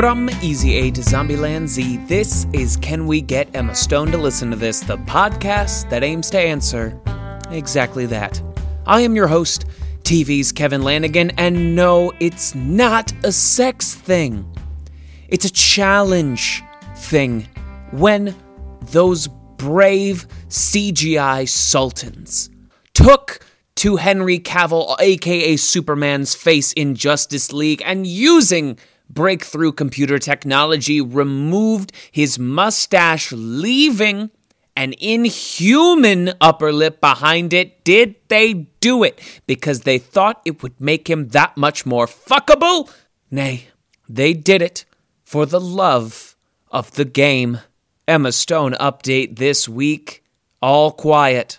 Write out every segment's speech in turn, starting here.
From Easy A to Zombieland Z, this is Can We Get Emma Stone to Listen to This, the podcast that aims to answer exactly that. I am your host, TV's Kevin Lanigan, and no, it's not a sex thing. It's a challenge thing when those brave CGI sultans took to Henry Cavill, aka Superman's face in Justice League, and using breakthrough computer technology, removed his mustache, leaving an inhuman upper lip behind it. Did they do it because they thought it would make him that much more fuckable? Nay, they did it for the love of the game. Emma Stone update this week. All quiet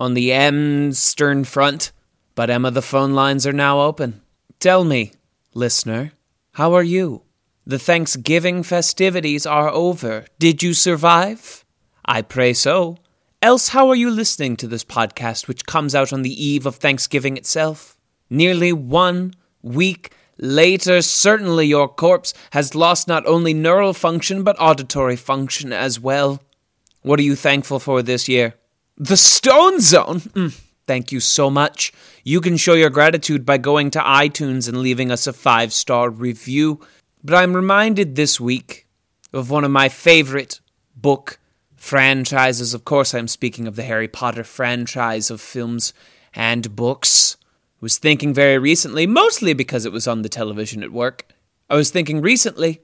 on the M Stern front, but Emma, the phone lines are now open. Tell me, listener, how are you? The Thanksgiving festivities are over. Did you survive? I pray so. Else, how are you listening to this podcast, which comes out on the eve of Thanksgiving itself? Nearly one week later, certainly your corpse has lost not only neural function, but auditory function as well. What are you thankful for this year? The Stone Zone? Mm, thank you so much. You can show your gratitude by going to iTunes and leaving us a five star review. But I'm reminded this week of one of my favorite book franchises. Of course, I'm speaking of the Harry Potter franchise of films and books. I was thinking very recently, mostly because it was on the television at work. I was thinking recently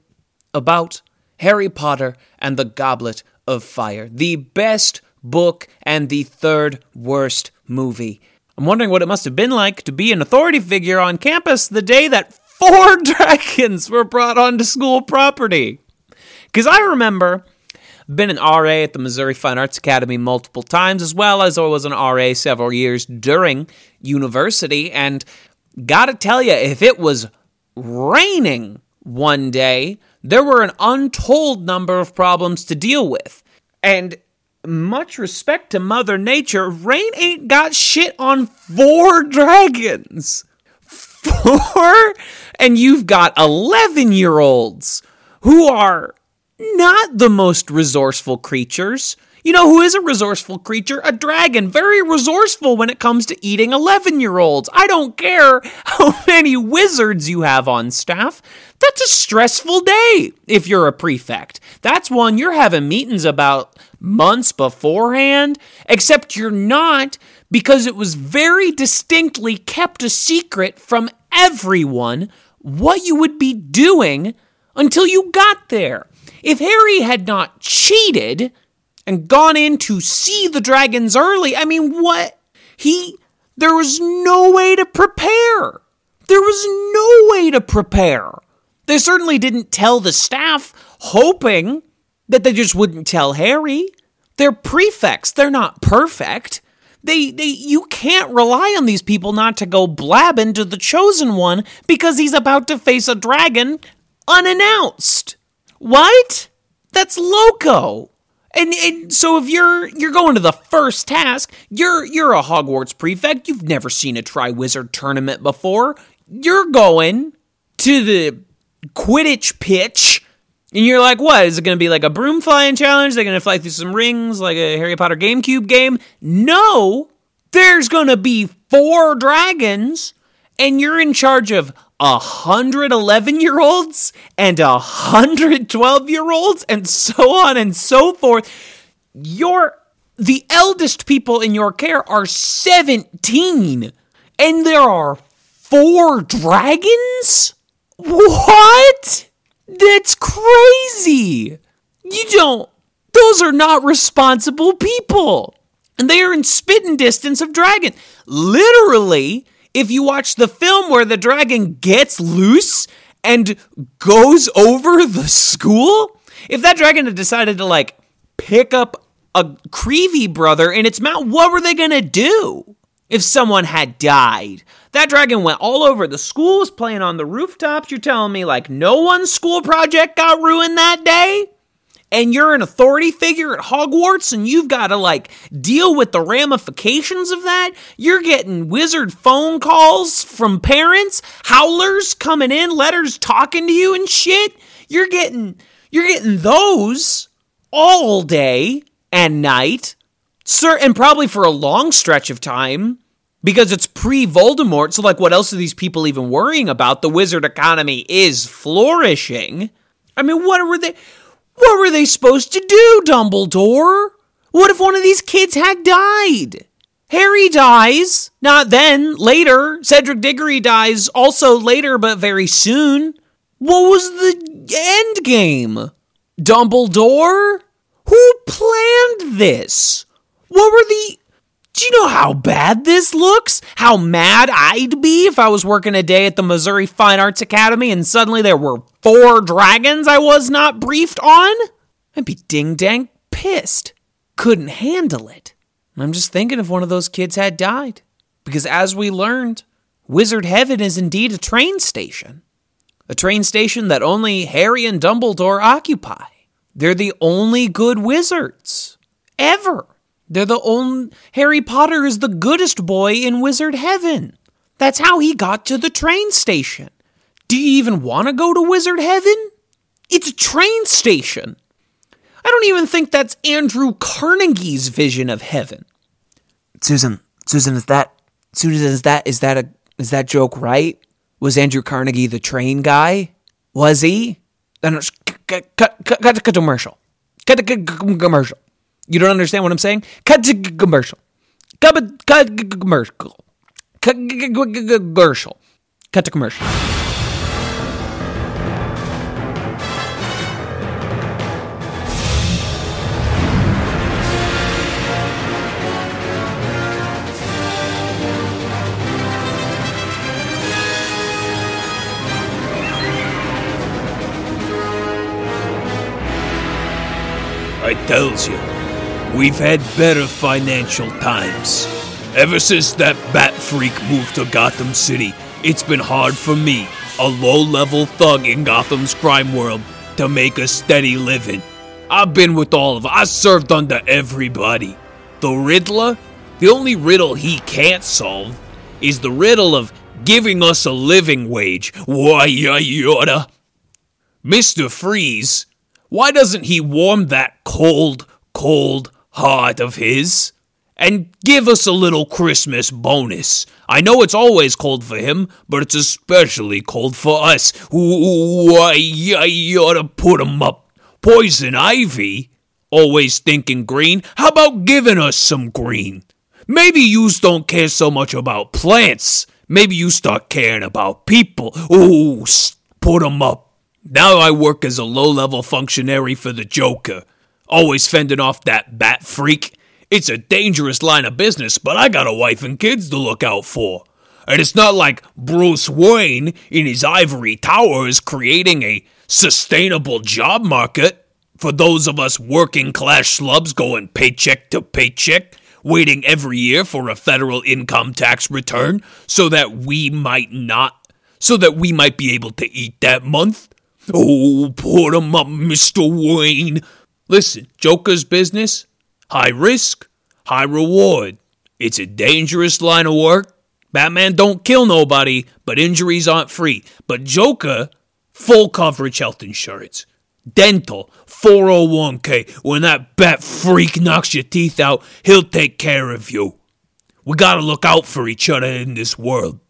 about Harry Potter and the Goblet of Fire, the best book, and the third worst movie. I'm wondering what it must have been like to be an authority figure on campus the day that four dragons were brought onto school property. Because I remember been an RA at the Missouri Fine Arts Academy multiple times, as well as I was an RA several years during university. And gotta tell you, if it was raining one day, there were an untold number of problems to deal with. And much respect to Mother Nature, Rain ain't got shit on four dragons. Four? And you've got 11 year olds who are not the most resourceful creatures. You know who is a resourceful creature? A dragon. Very resourceful when it comes to eating 11 year olds. I don't care how many wizards you have on staff. That's a stressful day if you're a prefect. That's one you're having meetings about months beforehand, except you're not because it was very distinctly kept a secret from everyone what you would be doing until you got there. If Harry had not cheated and gone in to see the dragons early, I mean, what? He. There was no way to prepare. There was no way to prepare. They certainly didn't tell the staff, hoping that they just wouldn't tell Harry. They're prefects. They're not perfect. They, they, you can't rely on these people not to go blabbing to the chosen one because he's about to face a dragon unannounced. What? That's loco. And, and so if you're you're going to the first task, you're you're a Hogwarts prefect. You've never seen a Triwizard tournament before. You're going to the Quidditch pitch and you're like, what? Is it going to be like a broom flying challenge? They're going to fly through some rings like a Harry Potter GameCube game? No! There's going to be four dragons, and you're in charge of a hundred eleven year olds and a hundred twelve year olds, and so on and so forth. You're the eldest people in your care are 17, and there are four dragons? What? That's crazy. You don't. Those are not responsible people. And they are in spitting distance of dragon. Literally, if you watch the film where the dragon gets loose and goes over the school, if that dragon had decided to like pick up a Creevey brother in its mouth, what were they gonna do if someone had died? That dragon went all over the schools, playing on the rooftops. You're telling me, like, no one's school project got ruined that day? And you're an authority figure at Hogwarts and you've got to, like, deal with the ramifications of that? You're getting wizard phone calls from parents, howlers coming in, letters talking to you and shit? You're getting you're getting those all day and night, sir, and probably for a long stretch of time because it's pre Voldemort. So, like, what else are these people even worrying about? The wizard economy is flourishing. I mean, what were they? What were they supposed to do, Dumbledore? What if one of these kids had died? Harry dies. Not then, later. Cedric Diggory dies also later, but very soon. What was the end game? Dumbledore? Who planned this? What were the. Do you know how bad this looks? How mad I'd be if I was working a day at the Missouri Fine Arts Academy and suddenly there were four dragons I was not briefed on? I'd be ding dang pissed. Couldn't handle it. I'm just thinking if one of those kids had died. Because as we learned, Wizard Heaven is indeed a train station. A train station that only Harry and Dumbledore occupy. They're the only good wizards ever. They're the only. Harry Potter is the goodest boy in Wizard Heaven. That's how he got to the train station. Do you even want to go to Wizard Heaven? It's a train station. I don't even think that's Andrew Carnegie's vision of heaven. Susan, Susan, is that Susan? Is that is that a is that joke right? Was Andrew Carnegie the train guy? Was he? Then cut, cut, cut, cut to commercial. Cut to commercial. You don't understand what I'm saying? Cut to commercial. Cut, cut commercial. Cut commercial. Cut to commercial. I tells you, we've had better financial times. Ever since that bat freak moved to Gotham City, it's been hard for me, a low-level thug in Gotham's crime world, to make a steady living. I've been with all of I served under everybody. The Riddler, the only riddle he can't solve is the riddle of giving us a living wage. Why, yoda. Mr. Freeze, why doesn't he warm that cold, cold heart of his and give us a little Christmas bonus? I know it's always cold for him, but it's especially cold for us. Why, you ought to put him up. Poison Ivy? Always thinking green. How about giving us some green? Maybe you don't care so much about plants. Maybe you start caring about people. Ooh, put 'em up. Now I work as a low level functionary for the Joker, always fending off that bat freak. It's a dangerous line of business, but I got a wife and kids to look out for. And it's not like Bruce Wayne in his ivory tower is creating a sustainable job market for those of us working class slubs going paycheck to paycheck, waiting every year for a federal income tax return so that we might not, so that we might be able to eat that month. Oh, put 'em up, Mr. Wayne. Listen, Joker's business, high risk, high reward. It's a dangerous line of work. Batman don't kill nobody, but injuries aren't free. But Joker, full coverage health insurance. Dental, 401k. When that bat freak knocks your teeth out, he'll take care of you. We gotta look out for each other in this world.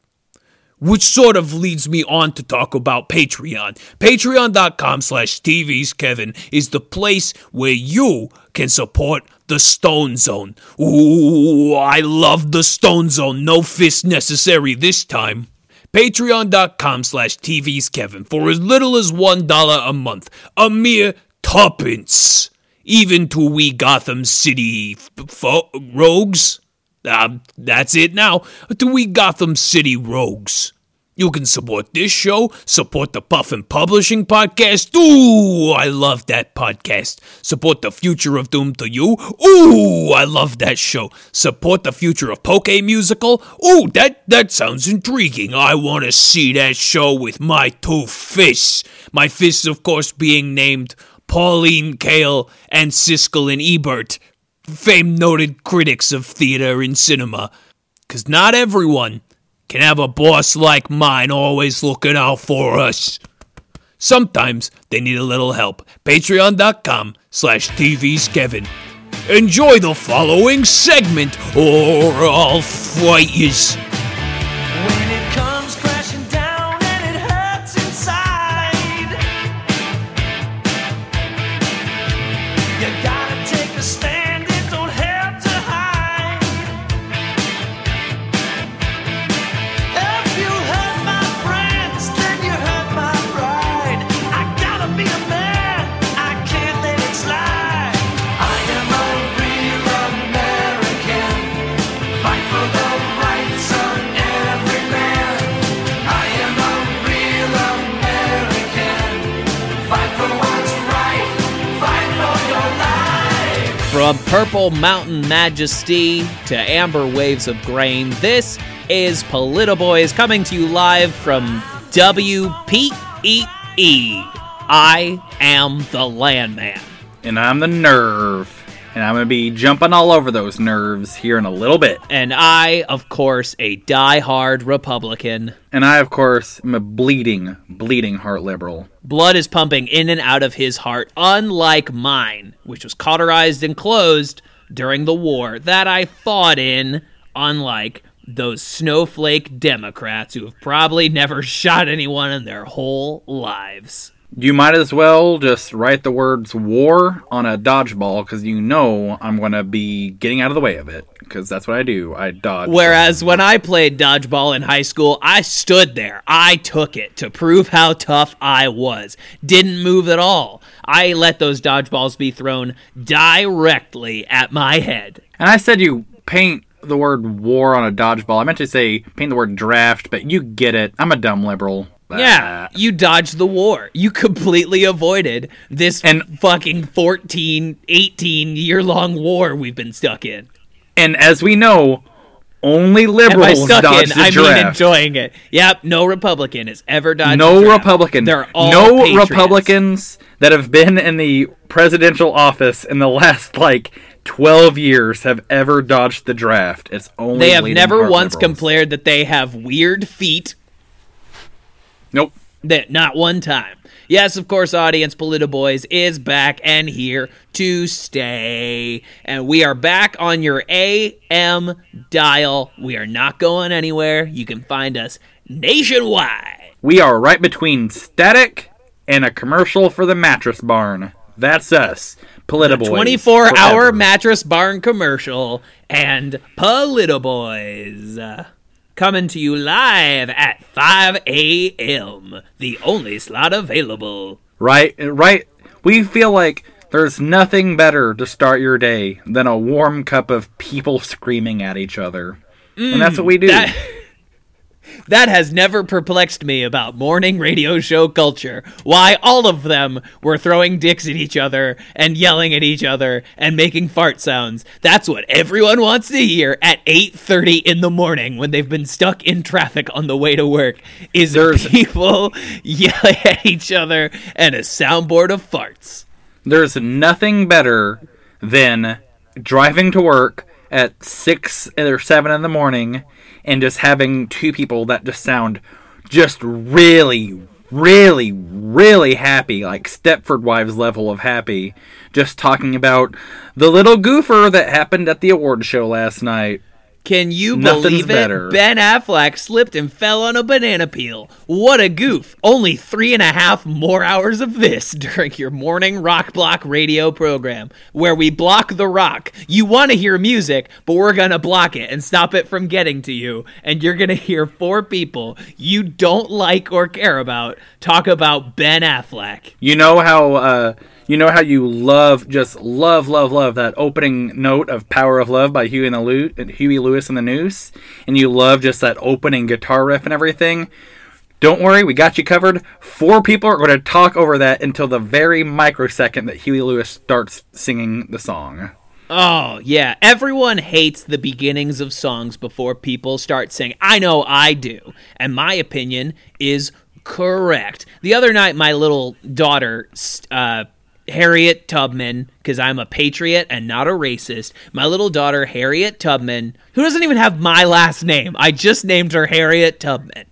Which sort of leads me on to talk about Patreon. Patreon.com slash TV's Kevin is the place where you can support the Stone Zone. Ooh, I love the Stone Zone. No fist necessary this time. Patreon.com slash TV's Kevin for as little as $1 a month. A mere tuppence. Even to we Gotham City fo- rogues. Uh, that's it now. To we Gotham City rogues. You can support this show, support the Puffin Publishing Podcast. Ooh, I love that podcast. Support the future of Doom to You. Ooh, I love that show. Support the future of Poke Musical. Ooh, that, that sounds intriguing. I want to see that show with my two fists. My fists, of course, being named Pauline Kael and Siskel and Ebert famed noted critics of theater and cinema. Because not everyone can have a boss like mine always looking out for us. Sometimes they need a little help. Patreon.com slash TVsKevin. Enjoy the following segment, or I'll fight yous. From purple mountain majesty to amber waves of grain, this is Polito Boys coming to you live from WPEE. I am the landman. and I'm the nerve. And I'm going to be jumping all over those nerves here in a little bit. And I, of course, a die-hard Republican. And I, of course, am a bleeding, bleeding heart liberal. Blood is pumping in and out of his heart, unlike mine, which was cauterized and closed during the war that I fought in, unlike those snowflake Democrats who have probably never shot anyone in their whole lives. You might as well just write the words war on a dodgeball because you know I'm going to be getting out of the way of it because that's what I do. I dodge. Whereas when I played dodgeball in high school, I stood there. I took it to prove how tough I was. Didn't move at all. I let those dodgeballs be thrown directly at my head. And I said you paint the word war on a dodgeball. I meant to say paint the word draft, but you get it. I'm a dumb liberal. Yeah, Ah. you dodged the war. You completely avoided this And- fucking 14, 18 year long war we've been stuck in. And as we know, only liberals stuck dodge in, the I mean enjoying it. Yep, no Republican has ever dodged no the draft. Republican. They're all no patriots. Republicans that have been in the presidential office in the last like twelve years have ever dodged the draft. It's only They have never once liberals. compared that they have weird feet. Nope. That not one time. Yes, of course, audience, Polito Boys is back and here to stay. And we are back on your AM dial. We are not going anywhere. You can find us nationwide. We are right between static and a commercial for the mattress barn. That's us. Polito boys. 24 hour mattress barn commercial and Polito Boys. Uh, Coming to you live at 5 a.m. The only slot available. Right, right. We feel like there's nothing better to start your day than a warm cup of people screaming at each other. and that's what we do. Mm, That, that has never perplexed me about morning radio show culture. Why all of them were throwing dicks at each other and yelling at each other and making fart sounds. That's what everyone wants to hear at 8:30 in the morning when they've been stuck in traffic on the way to work. Is There's- people yelling at each other and a soundboard of farts. There's nothing better than driving to work at six or seven in the morning and just having two people that just sound just really, really, really happy, like Stepford Wives level of happy, just talking about the little goofer that happened at the award show last night. Can you Nothing's believe it? better. Ben Affleck slipped and fell on a banana peel. What a goof. Only three and a half more hours of this during your morning rock block radio program, where we block the rock. You want to hear music, but we're going to block it and stop it from getting to you. And you're going to hear four people you don't like or care about talk about Ben Affleck. You know how uh you know how you love just love love love that opening note of Power of Love by Huey and the Lu- Huey Lewis and the News and you love just that opening guitar riff and everything. Don't worry, we got you covered. Four people are going to talk over that until the very microsecond that Huey Lewis starts singing the song. Oh, yeah. Everyone hates the beginnings of songs before people start singing. I know I do. And my opinion is correct. The other night, my little daughter, uh, Harriet Tubman, because I'm a patriot and not a racist, my little daughter, Harriet Tubman, who doesn't even have my last name, I just named her Harriet Tubman.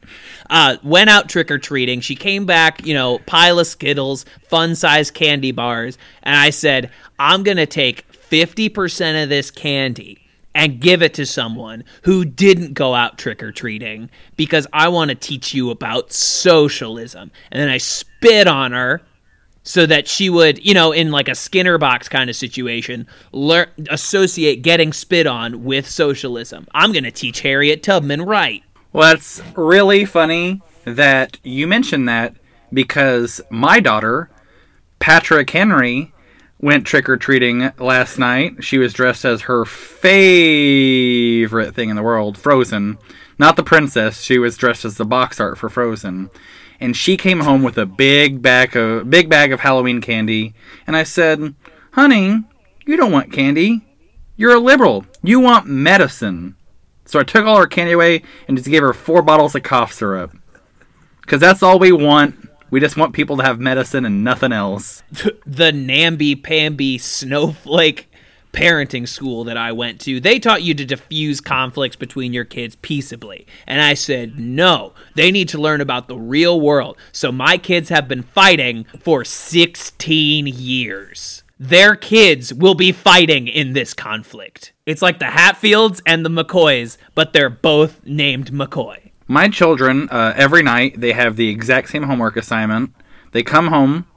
Uh, went out trick or treating. She came back, you know, pile of Skittles, fun size candy bars, and I said, I'm gonna take fifty percent of this candy and give it to someone who didn't go out trick or treating because I want to teach you about socialism. And then I spit on her so that she would, you know, in like a Skinner box kind of situation, learn associate getting spit on with socialism. I'm going to teach Harriet Tubman right. Well, that's really funny that you mentioned that because my daughter, Patrick Henry, went trick or treating last night. She was dressed as her favorite thing in the world, Frozen. Not the princess. She was dressed as the box art for Frozen. And she came home with a big bag of big bag of Halloween candy. And I said, "Honey, you don't want candy. You're a liberal. You want medicine." So I took all her candy away and just gave her four bottles of cough syrup. Because that's all we want. We just want people to have medicine and nothing else. the namby-pamby snowflake parenting school that I went to, they taught you to diffuse conflicts between your kids peaceably. And I said, no, they need to learn about the real world. So my kids have been fighting for 16 years. Their kids will be fighting in this conflict. It's like the Hatfields and the McCoys, but they're both named McCoy. My children, uh, every night, they have the exact same homework assignment. They come home,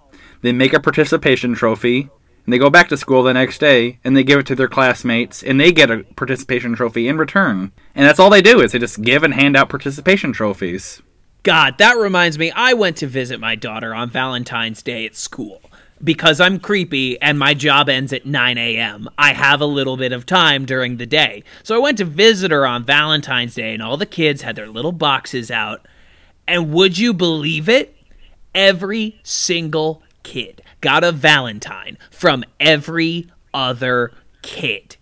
they make a participation trophy, and they go back to school the next day and they give it to their classmates and they get a participation trophy in return. And that's all they do is they just give and hand out participation trophies. God, that reminds me, I went to visit my daughter on Valentine's Day at school. Because I'm creepy and my job ends at 9 a.m., I have a little bit of time during the day. So I went to visit her on Valentine's Day, and all the kids had their little boxes out. And would you believe it? Every single kid got a Valentine from every other kid.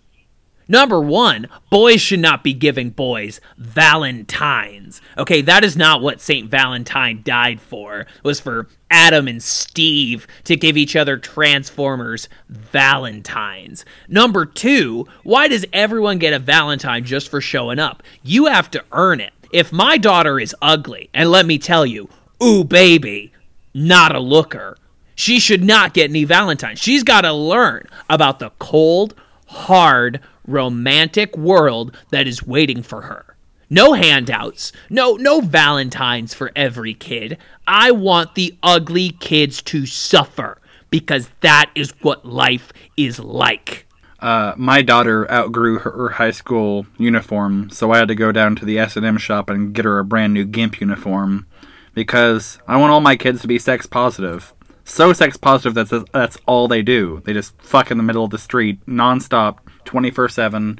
Number one, boys should not be giving boys Valentines. Okay, that is not what St. Valentine died for. It was for Adam and Steve to give each other Transformers Valentines. Number two, why does everyone get a Valentine just for showing up? You have to earn it. If my daughter is ugly, and let me tell you, ooh, baby, not a looker. She should not get any Valentines. She's got to learn about the cold, hard, romantic world that is waiting for her. No handouts. No no Valentines for every kid. I want the ugly kids to suffer because that is what life is like. Uh, my daughter outgrew her, her high school uniform, so I had to go down to the S&M shop and get her a brand new GIMP uniform because I want all my kids to be sex positive. So sex positive that's that's all they do. They just fuck in the middle of the street nonstop, 24/7, and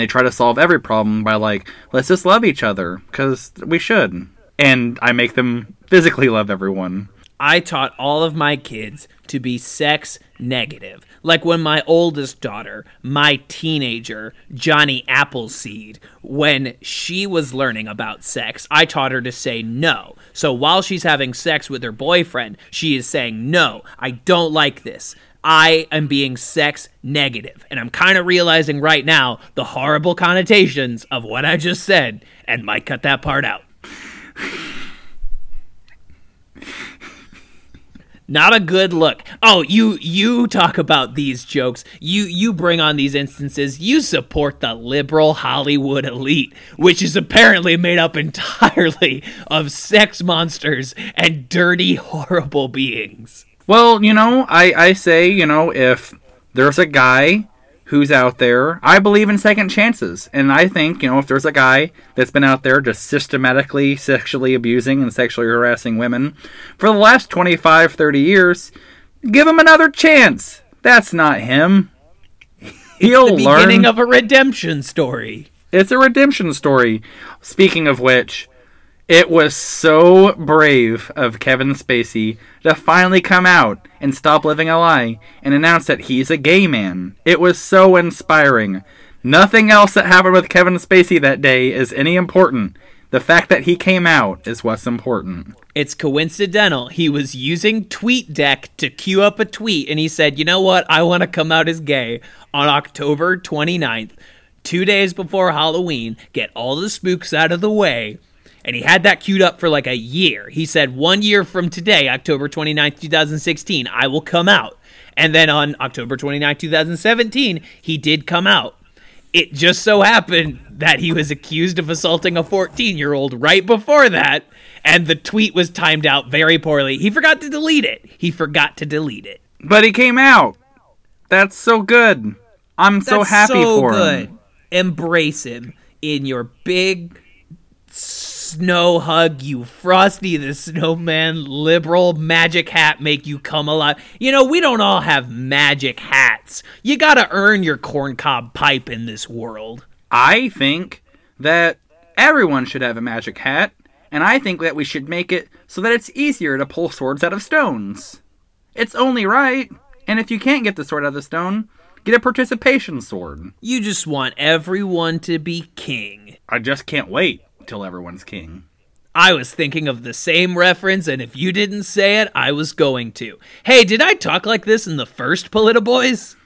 they try to solve every problem by like, let's just love each other cuz we should. And I make them physically love everyone. I taught all of my kids to be sex negative. Like when my oldest daughter, my teenager, Johnny Appleseed, when she was learning about sex, I taught her to say no. So while she's having sex with her boyfriend, she is saying, No, I don't like this. I am being sex negative. And I'm kind of realizing right now the horrible connotations of what I just said and might cut that part out. Not a good look. Oh, you you talk about these jokes. You you bring on these instances. You support the liberal Hollywood elite, which is apparently made up entirely of sex monsters and dirty horrible beings. Well, you know, I, I say, you know, if there's a guy who's out there, I believe in second chances. And I think, you know, if there's a guy that's been out there just systematically sexually abusing and sexually harassing women for the last 25, 30 years, give him another chance. That's not him. He'll The beginning of a redemption story. It's a redemption story. Speaking of which, it was so brave of Kevin Spacey to finally come out and stop living a lie and announce that he's a gay man. It was so inspiring. Nothing else that happened with Kevin Spacey that day is any important. The fact that he came out is what's important. It's coincidental. He was using TweetDeck to queue up a tweet, and he said, You know what? I want to come out as gay on October 29th, two days before Halloween, get all the spooks out of the way. And he had that queued up for like a year. He said, one year from today, October 29th, 2016, I will come out. And then on October 29th, 2017, he did come out. It just so happened that he was accused of assaulting a 14 year old right before that, and the tweet was timed out very poorly. He forgot to delete it. He forgot to delete it. But he came out. That's so good. I'm so That's happy so for good. him. Embrace him in your big snow hug, you Frosty the Snowman liberal magic hat make you come alive. You know, we don't all have magic hats. You gotta earn your corncob pipe in this world. I think that everyone should have a magic hat, and I think that we should make it so that it's easier to pull swords out of stones. It's only right. And if you can't get the sword out of the stone, get a participation sword. You just want everyone to be king. I just can't wait till everyone's king. Mm-hmm. I was thinking of the same reference, and if you didn't say it, I was going to. Hey, did I talk like this in the first Polita Boys?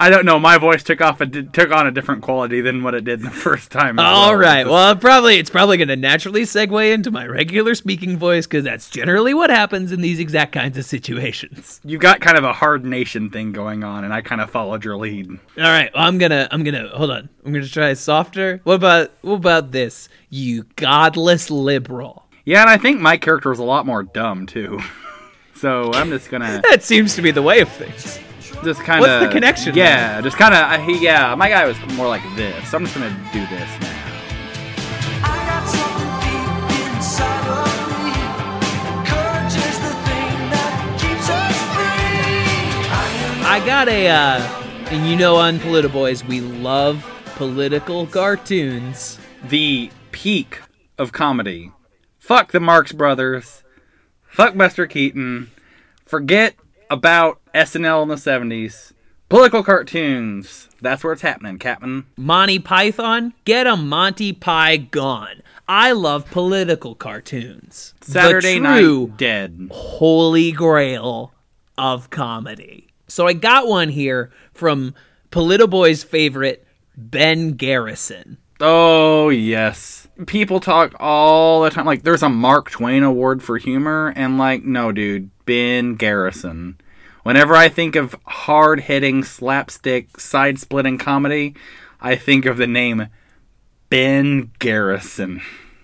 I don't know. My voice took off a took on a different quality than what it did the first time. All well. right. Well, probably it's probably going to naturally segue into my regular speaking voice because that's generally what happens in these exact kinds of situations. You've got kind of a hard nation thing going on, and I kind of followed your lead. All right. Well, I'm gonna I'm gonna hold on. I'm gonna try softer. What about what about this? You godless liberal. Yeah, and I think my character was a lot more dumb too. so I'm just gonna That seems to be the way of things. Just kind of. What's the connection Yeah, just kind of. He, yeah, my guy was more like this. So I'm just gonna do this now. I got something deep inside of me. Courage is the thing that keeps us free. I am I got a uh, and you know on Polita Boys we love political cartoons. The peak of comedy. Fuck the Marx Brothers. Fuck Buster Keaton. Forget about SNL in the 70s. Political cartoons. That's where it's happening, Captain. Monty Python, get a Monty Pie gone. I love political cartoons. Saturday the true Night Dead. holy grail of comedy. So I got one here from Polita Boy's favorite, Ben Garrison. Oh, yes. People talk all the time. Like, there's a Mark Twain Award for humor, and, like, no, dude. Ben Garrison. Whenever I think of hard hitting, slapstick, side splitting comedy, I think of the name Ben Garrison.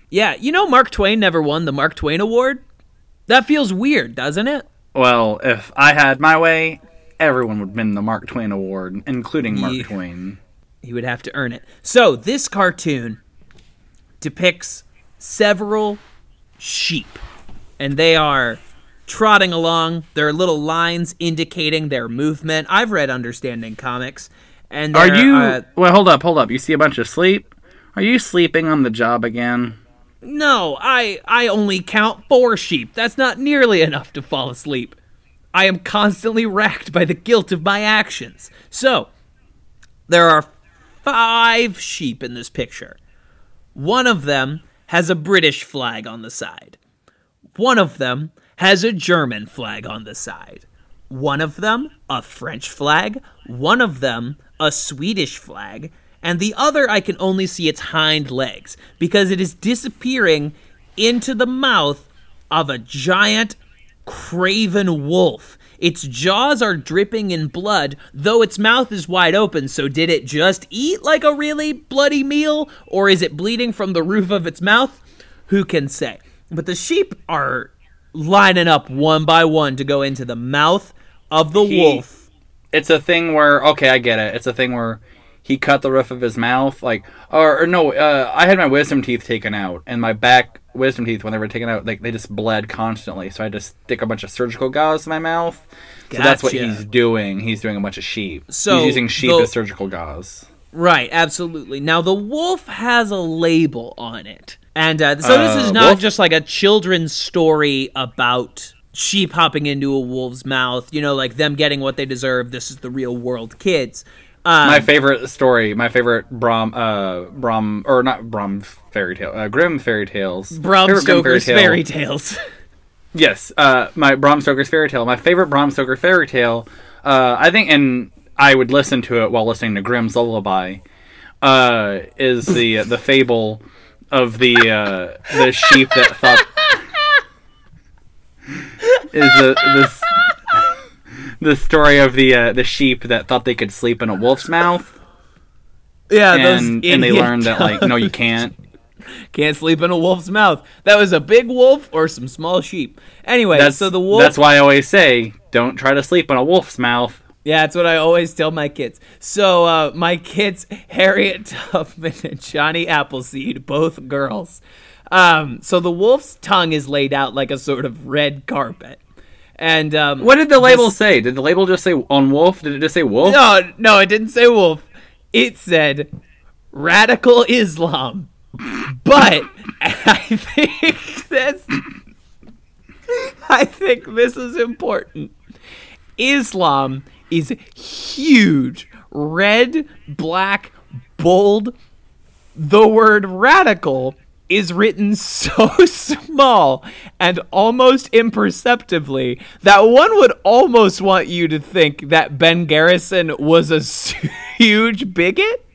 Yeah, you know Mark Twain never won the Mark Twain Award? That feels weird, doesn't it? Well, if I had my way, everyone would win the Mark Twain Award, including Mark Yeah. Twain. He would have to earn it. So, this cartoon depicts several sheep, and they are trotting along. There are little lines indicating their movement. I've read Understanding Comics, and Are you. uh, well, hold up, hold up. You see a bunch of sleep? Are you sleeping on the job again? no, I I only count four sheep. That's not nearly enough to fall asleep. I am constantly racked by the guilt of my actions. So, there are five sheep in this picture. One of them has a British flag on the side. One of them has a German flag on the side. One of them a French flag. One of them a Swedish flag. And the other, I can only see its hind legs because it is disappearing into the mouth of a giant craven wolf. Its jaws are dripping in blood, though its mouth is wide open. So, did it just eat like a really bloody meal, or is it bleeding from the roof of its mouth? Who can say? But the sheep are lining up one by one to go into the mouth of the He- wolf. It's a thing where okay, I get it. It's a thing where he cut the roof of his mouth, like or, or no, uh, I had my wisdom teeth taken out, and my back wisdom teeth when they were taken out, like they just bled constantly. So I had to stick a bunch of surgical gauze in my mouth. So that's what he's doing. He's doing a bunch of sheep. So he's using sheep the- as surgical gauze. Right, absolutely. Now the wolf has a label on it, and uh, so this is Uh, not wolf? just like a children's story about sheep hopping into a wolf's mouth. You know, like them getting what they deserve. This is the real world, kids. Um, my favorite story, my favorite Brom, uh, Brom, or not Brom fairy tale, uh, Grimm fairy tales. Bram Grimm Stoker's tale. fairy tales. Yes, uh, my Bram Stoker's fairy tale. My favorite Bram Stoker fairy tale. Uh, I think, and I would listen to it while listening to Grimm's lullaby. Uh, is the the fable of the uh, the sheep that thought is the this the story of the uh, the sheep that thought they could sleep in a wolf's mouth, Yeah, and and they learned that like no, you can't. can't sleep in a wolf's mouth. That was a big wolf or some small sheep. Anyway, That's so the wolf. That's why I always say don't try to sleep in a wolf's mouth. Yeah, that's what I always tell my kids. So uh, my kids, Harriet Tubman and Johnny Appleseed, both girls. Um, so the wolf's tongue is laid out like a sort of red carpet. And um, What did the label say? Did the label just say on wolf? Did it just say wolf? No, no, it didn't say wolf. It said radical Islam. But I think that's I think this is important. Islam is huge, red, black, bold. The word radical is written so small and almost imperceptibly that one would almost want you to think that Ben Garrison was a huge bigot.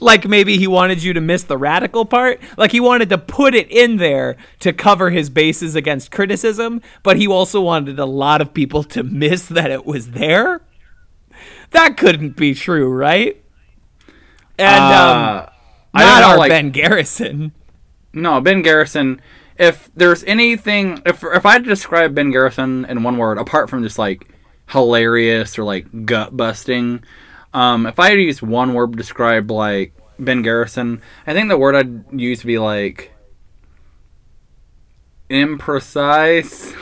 Like maybe he wanted you to miss the radical part. Like he wanted to put it in there to cover his bases against criticism, but he also wanted a lot of people to miss that it was there. That couldn't be true, right? And um, Uh, I not know, our like- Ben Garrison. No, Ben Garrison. If there's anything, if if I had to describe Ben Garrison in one word, apart from just like hilarious or like gut busting, um, if I had to use one word to describe like Ben Garrison, I think the word I'd use would be like imprecise.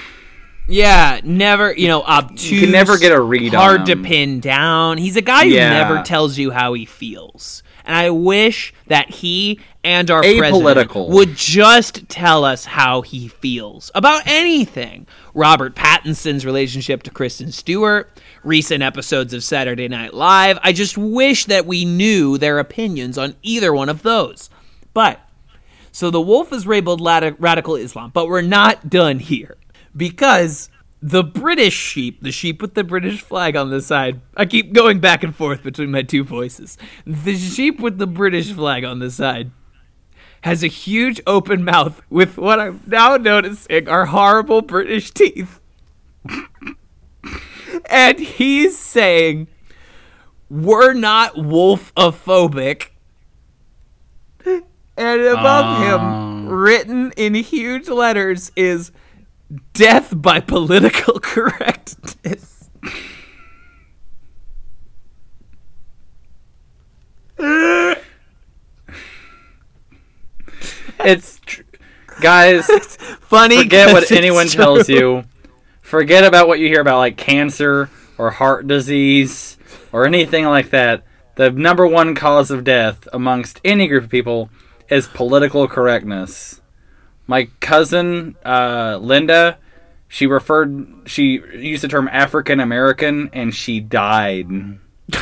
Yeah, never, you know, obtuse. You can never get a read on Hard to pin down. He's a guy who Yeah. never tells you how he feels. And I wish that he and our president would just tell us how he feels about anything. Robert Pattinson's relationship to Kristen Stewart, recent episodes of Saturday Night Live. I just wish that we knew their opinions on either one of those. But so the wolf is labeled radical Islam, but we're not done here because the British sheep, the sheep with the British flag on the side, I keep going back and forth between my two voices. The sheep with the British flag on the side has a huge open mouth with what I'm now noticing are horrible British teeth. and he's saying, We're not wolfophobic. And above him, oh. written in huge letters, is death by political correctness. It's tr- guys. Funny. forget what anyone true. tells you. Forget about what you hear about like cancer or heart disease or anything like that. The number one cause of death amongst any group of people is political correctness. My cousin uh, Linda, she referred, she used the term African American, and she died.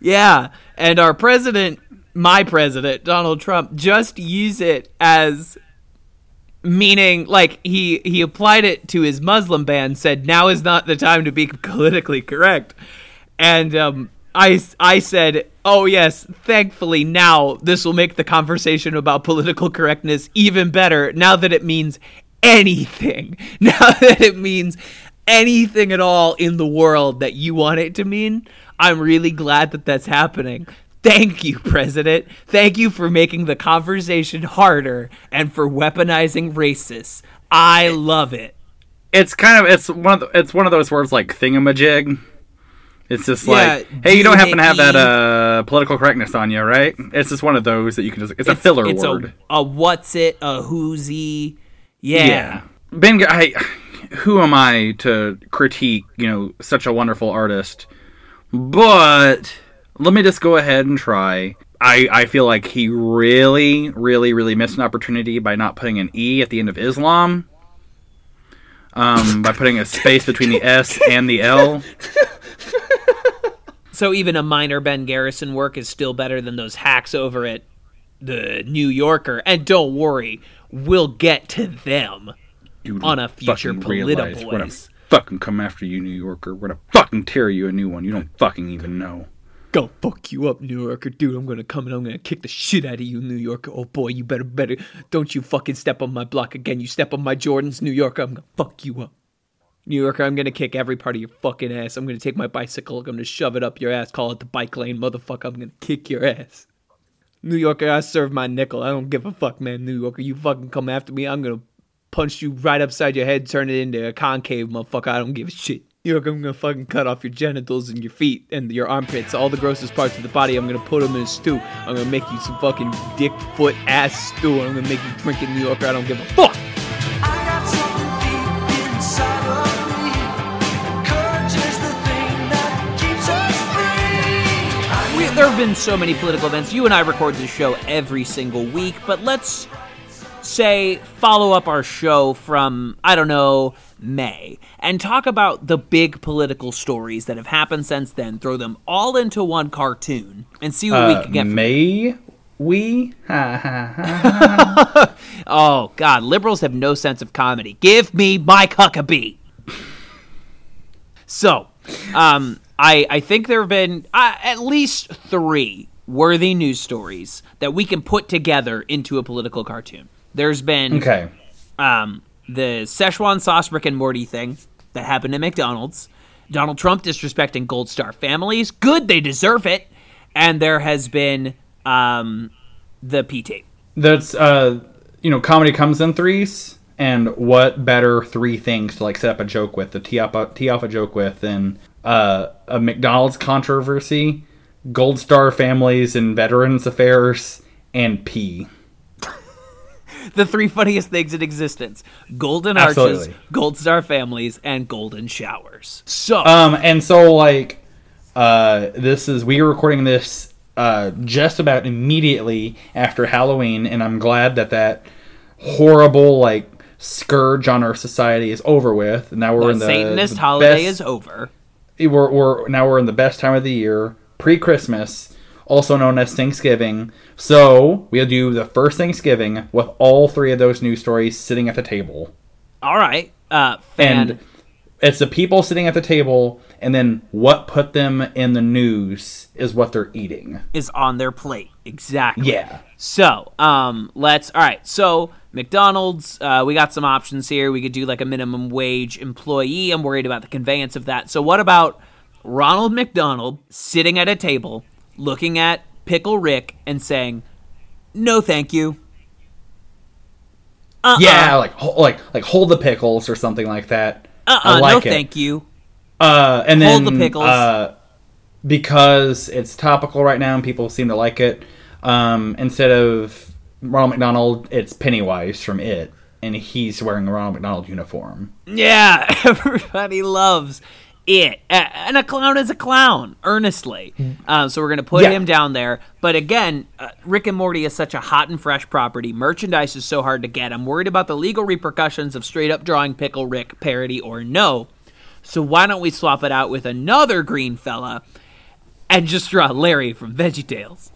Yeah, and our president, my president, Donald Trump, just used it as meaning like he he applied it to his Muslim ban. Said now is not the time to be politically correct, and um, I I said, oh yes, thankfully now this will make the conversation about political correctness even better. Now that it means anything, now that it means anything at all in the world that you want it to mean. I'm really glad that that's happening. Thank you, President. Thank you for making the conversation harder and for weaponizing racists. I love it. It's kind of it's one of the, it's one of those words like thingamajig. It's just like, hey, you don't happen to have that uh, political correctness on you, right? It's just one of those that you can just. It's, a filler it's word. A, a what's it? A who'sy? Yeah. yeah. Ben, I, who am I to critique? You know, such a wonderful artist, but let me just go ahead and try. I, I feel like he really, really, really missed an opportunity by not putting an E at the end of Islam. Um, by putting a space between the S and the L. So even a minor Ben Garrison work is still better than those hacks over at the New Yorker. And don't worry, we'll get to them. You On a future realize We're gonna fucking come after you, New Yorker. We're gonna fucking tear you a new one. You don't fucking even know. Go fuck you up, New Yorker, dude. I'm gonna come and I'm gonna kick the shit out of you, New Yorker. Oh boy, you better, better. Don't you fucking step on my block again. You step on my Jordans, New Yorker. I'm gonna fuck you up. New Yorker, I'm gonna kick every part of your fucking ass. I'm gonna take my bicycle. I'm gonna shove it up your ass. Call it the bike lane, motherfucker. I'm gonna kick your ass. New Yorker, I serve my nickel. I don't give a fuck, man. New Yorker, you fucking come after me. I'm gonna punch you right upside your head, turn it into a concave, motherfucker. I don't give a shit. New Yorker, I'm gonna fucking cut off your genitals and your feet and your armpits, all the grossest parts of the body. I'm gonna put them in a stew. I'm gonna make you some fucking dick, foot, ass stew. I'm gonna make you drink it, New Yorker. I don't give a fuck. There have been so many political events. You and I record this show every single week, but let's say follow up our show from, I don't know, May and talk about the big political stories that have happened since then. Throw them all into one cartoon and see what we Uh, can get may we? Ha ha ha. Oh, God, liberals have no sense of comedy. Give me Mike Huckabee. so, um, I, I think there have been uh, at least three worthy news stories that we can put together into a political cartoon. There's been Okay. um, the Szechuan sauce Rick and Morty thing that happened at McDonald's. Donald Trump disrespecting Gold Star families. Good, they deserve it. And there has been um, the P tape. That's uh, you know, comedy comes in threes, and what better three things to like set up a joke with, the tee up a, tee off a joke with, than uh, a McDonald's controversy, Gold Star families and Veterans Affairs, and P. the three funniest things in existence golden Absolutely. arches gold star families and golden showers so Um, and so like, uh, this is we are recording this uh just about immediately after Halloween, and I'm glad that that horrible like scourge on our society is over with. And now we're the in the satanist the holiday best- is over we're, we're now we're in the best time of the year, pre-Christmas, also known as Thanksgiving. So we'll do the first Thanksgiving with all three of those news stories sitting at the table, all right uh fan and it's the people sitting at the table, and then what put them in the news is what they're eating. is on their plate exactly Yeah. so um let's all right so mcdonald's uh, we got some options here we could do like a minimum wage employee i'm worried about the conveyance of that so what about ronald mcdonald sitting at a table looking at pickle rick and saying no thank you uh-uh. Yeah, like like like hold the pickles or something like that. uh-uh I like no it. thank you Uh, and then Hold the pickles. Uh, because it's topical right now and people seem to like it. Um, instead of Ronald McDonald, it's Pennywise from It, and he's wearing a Ronald McDonald uniform. Yeah, everybody loves it. And a clown is a clown, earnestly. Uh, so we're going to put Yeah. him down there. But again, uh, Rick and Morty is such a hot and fresh property. Merchandise is so hard to get. I'm worried about the legal repercussions of straight up drawing Pickle Rick parody or no. So why don't we swap it out with another green fella and just draw Larry from VeggieTales?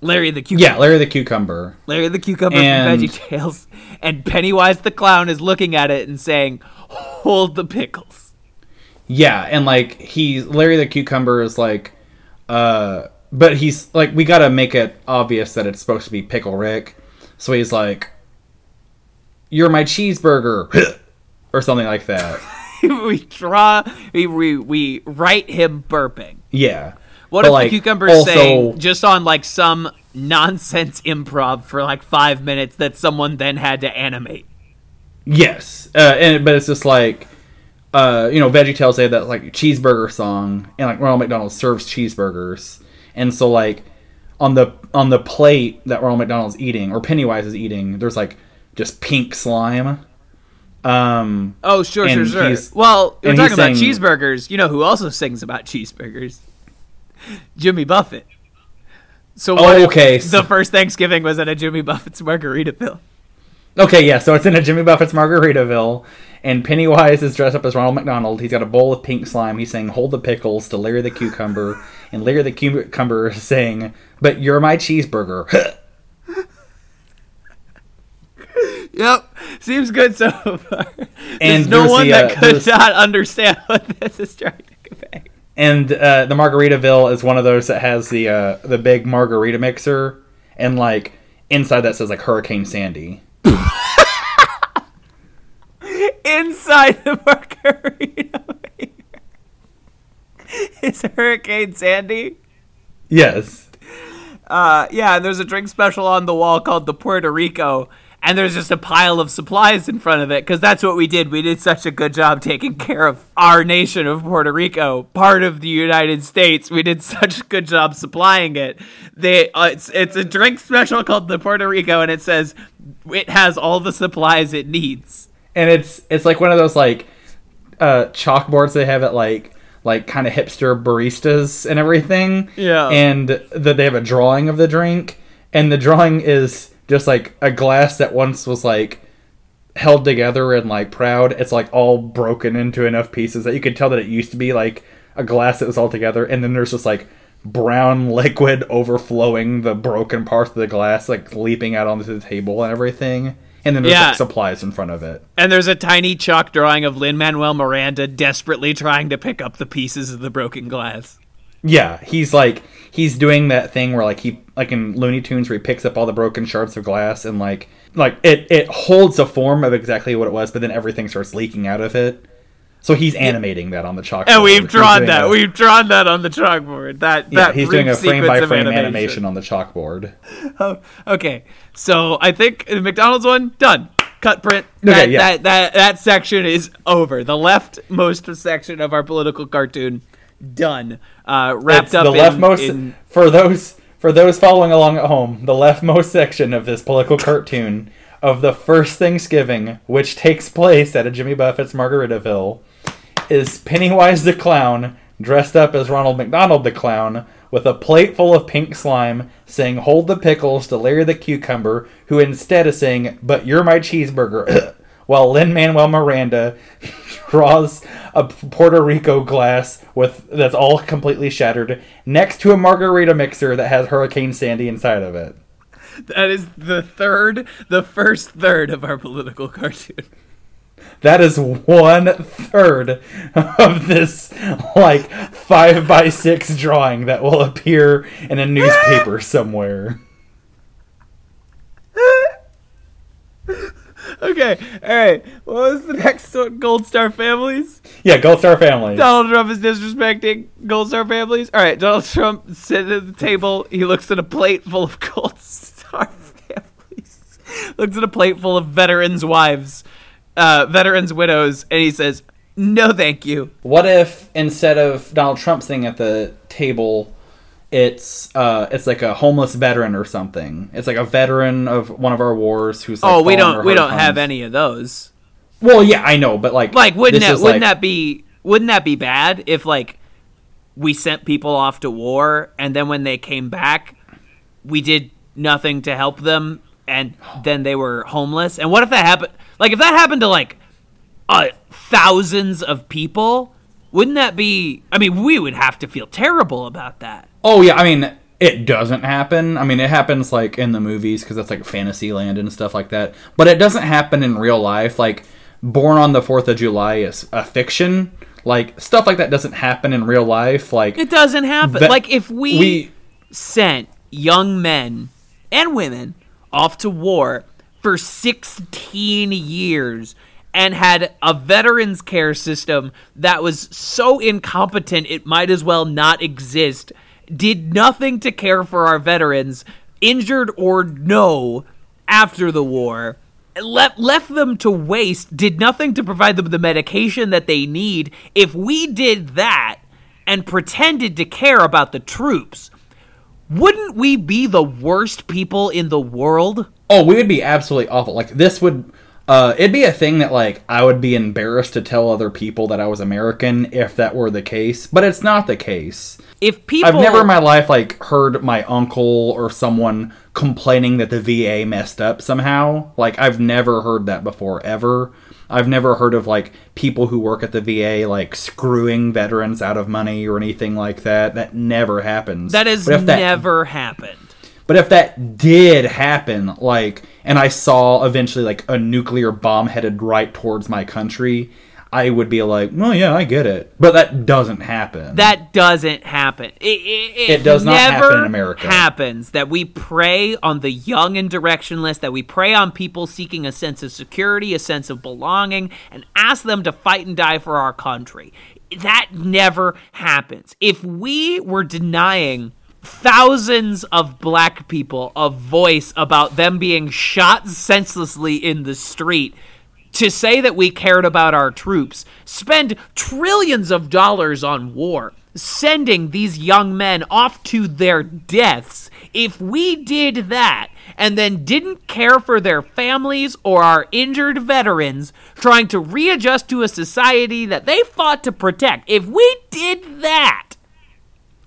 Larry the cucumber. Yeah, Larry the Cucumber. Larry the cucumber And- from VeggieTales, and Pennywise the clown is looking at it and saying, "Hold the pickles." Yeah, and like he's Larry the Cucumber is like, uh, but he's like we gotta make it obvious that it's supposed to be Pickle Rick, so he's like, "You're my cheeseburger," or something like that. we draw, we, we we write him burping. Yeah. What But, if like, the cucumber's also- saying just on like some nonsense improv for like five minutes that someone then had to animate? Yes, uh, and but it's just like, uh, you know, VeggieTales they have that like cheeseburger song, and like Ronald McDonald serves cheeseburgers, and so like on the on the plate that Ronald McDonald's eating or Pennywise is eating, there's like just pink slime. Um, Oh, sure, sure, sure. Well, we're talking about saying- cheeseburgers. You know who also sings about cheeseburgers? Jimmy Buffett. So Oh, okay, the first Thanksgiving was at a Jimmy Buffett's Margaritaville. okay, yeah, so it's in a Jimmy Buffett's Margaritaville, and Pennywise is dressed up as Ronald McDonald. He's got a bowl of pink slime. He's saying "Hold the pickles" to Larry the Cucumber, and Larry the Cucumber is saying, "But you're my cheeseburger." Yep, seems good so far. There's And no one the, that uh, could not understand what this is trying to. And uh, the Margaritaville is one of those that has the uh, the big margarita mixer, and like inside that says like Hurricane Sandy. Inside the margarita is Hurricane Sandy. Yes. Uh, yeah, and there's a drink special on the wall called the Puerto Rico, and there's just a pile of supplies in front of it because that's what we did. We did such a good job taking care of our nation of Puerto Rico, part of the United States. We did such a good job supplying it. They, uh, it's it's a drink special called the Puerto Rico, and it says it has all the supplies it needs. and it's it's like one of those like uh chalkboards they have at like like kind of hipster baristas and everything Yeah. and that they have a drawing of the drink and the drawing is just like a glass that once was like held together and like proud it's like all broken into enough pieces that you could tell that it used to be like a glass that was all together and then there's just like brown liquid overflowing the broken parts of the glass like leaping out onto the table and everything and then there's Yeah. like supplies in front of it And there's a tiny chalk drawing of Lin Manuel Miranda desperately trying to pick up the pieces of the broken glass. Yeah, he's like he's doing that thing where like he like in Looney Tunes where he picks up all the broken shards of glass and like like it it holds a form of exactly what it was, but then everything starts leaking out of it. So he's animating that on the chalkboard. And we've drawn that. a- we've drawn that on the chalkboard. That yeah, that he's doing a frame by frame animation. on the chalkboard. Oh, okay, so I think the McDonald's one done. Cut print. Okay, That, yeah. that that that section is over. The leftmost section of our political cartoon done. Uh, wrapped It's up the in, leftmost in for those for those following along at home. The leftmost section of this political cartoon of the first Thanksgiving, which takes place at a Jimmy Buffett's Margaritaville, is Pennywise the clown dressed up as Ronald McDonald the clown with a plate full of pink slime, saying "Hold the pickles" to Larry the cucumber, who instead is saying "But you're my cheeseburger." While Lin Manuel Miranda draws a Puerto Rico glass with that's all completely shattered next to a margarita mixer that has Hurricane Sandy inside of it. that is the third, the first third of our political cartoon. That is one third of this like five by six drawing that will appear in a newspaper somewhere. Okay, all right. What was the next one? Gold Star Families. Yeah, Gold Star families. Donald Trump is disrespecting Gold Star families. All right, Donald Trump sitting at the table. He looks at a plate full of Gold Star families. looks at a plate full of veterans' wives, uh, veterans' widows, and he says, "No, thank you." What if instead of Donald Trump sitting at the table, it's uh, it's like a homeless veteran or something? It's like a veteran of one of our wars who's like oh, we don't we don't have any of those. Well, yeah, I know, but like, Like, wouldn't that wouldn't like- that be wouldn't that be bad if like we sent people off to war and then when they came back, we did nothing to help them and then they were homeless? And what if that happened? Like, if that happened to like uh, thousands of people, wouldn't that be? I mean, we would have to feel terrible about that. Oh yeah, I mean it doesn't happen. I mean it happens like in the movies because that's like Fantasyland and stuff like that. But it doesn't happen in real life. Like Born on the Fourth of July is a fiction. Like stuff like that doesn't happen in real life. Like It doesn't happen. That- like if we, we- sent young men and women off to war for 16 years and had a veterans care system that was so incompetent it might as well not exist, did nothing to care for our veterans, injured or no, after the war, left left them to waste, did nothing to provide them the medication that they need. If we did that and pretended to care about the troops, wouldn't we be the worst people in the world? Oh, we would be absolutely awful. Like this would uh it'd be a thing that like I would be embarrassed to tell other people that I was American if that were the case, but it's not the case. If people I've never in my life like heard my uncle or someone complaining that the VA messed up somehow. Like I've never heard that before ever. I've never heard of like people who work at the VA like screwing veterans out of money or anything like that. That never happens. that has that- never happened. but if that did happen, like, and I saw eventually like a nuclear bomb headed right towards my country, I would be like, well, yeah, I get it," but that doesn't happen. That doesn't happen. It, it, It does not happen in America. Happens that we prey on the young and directionless, that we prey on people seeking a sense of security, a sense of belonging, and ask them to fight and die for our country. That never happens. If we were denying thousands of black people a voice about them being shot senselessly in the street to say that we cared about our troops, spend trillions of dollars on war, sending these young men off to their deaths. If we did that and then didn't care for their families or our injured veterans, trying to readjust to a society that they fought to protect, if we did that,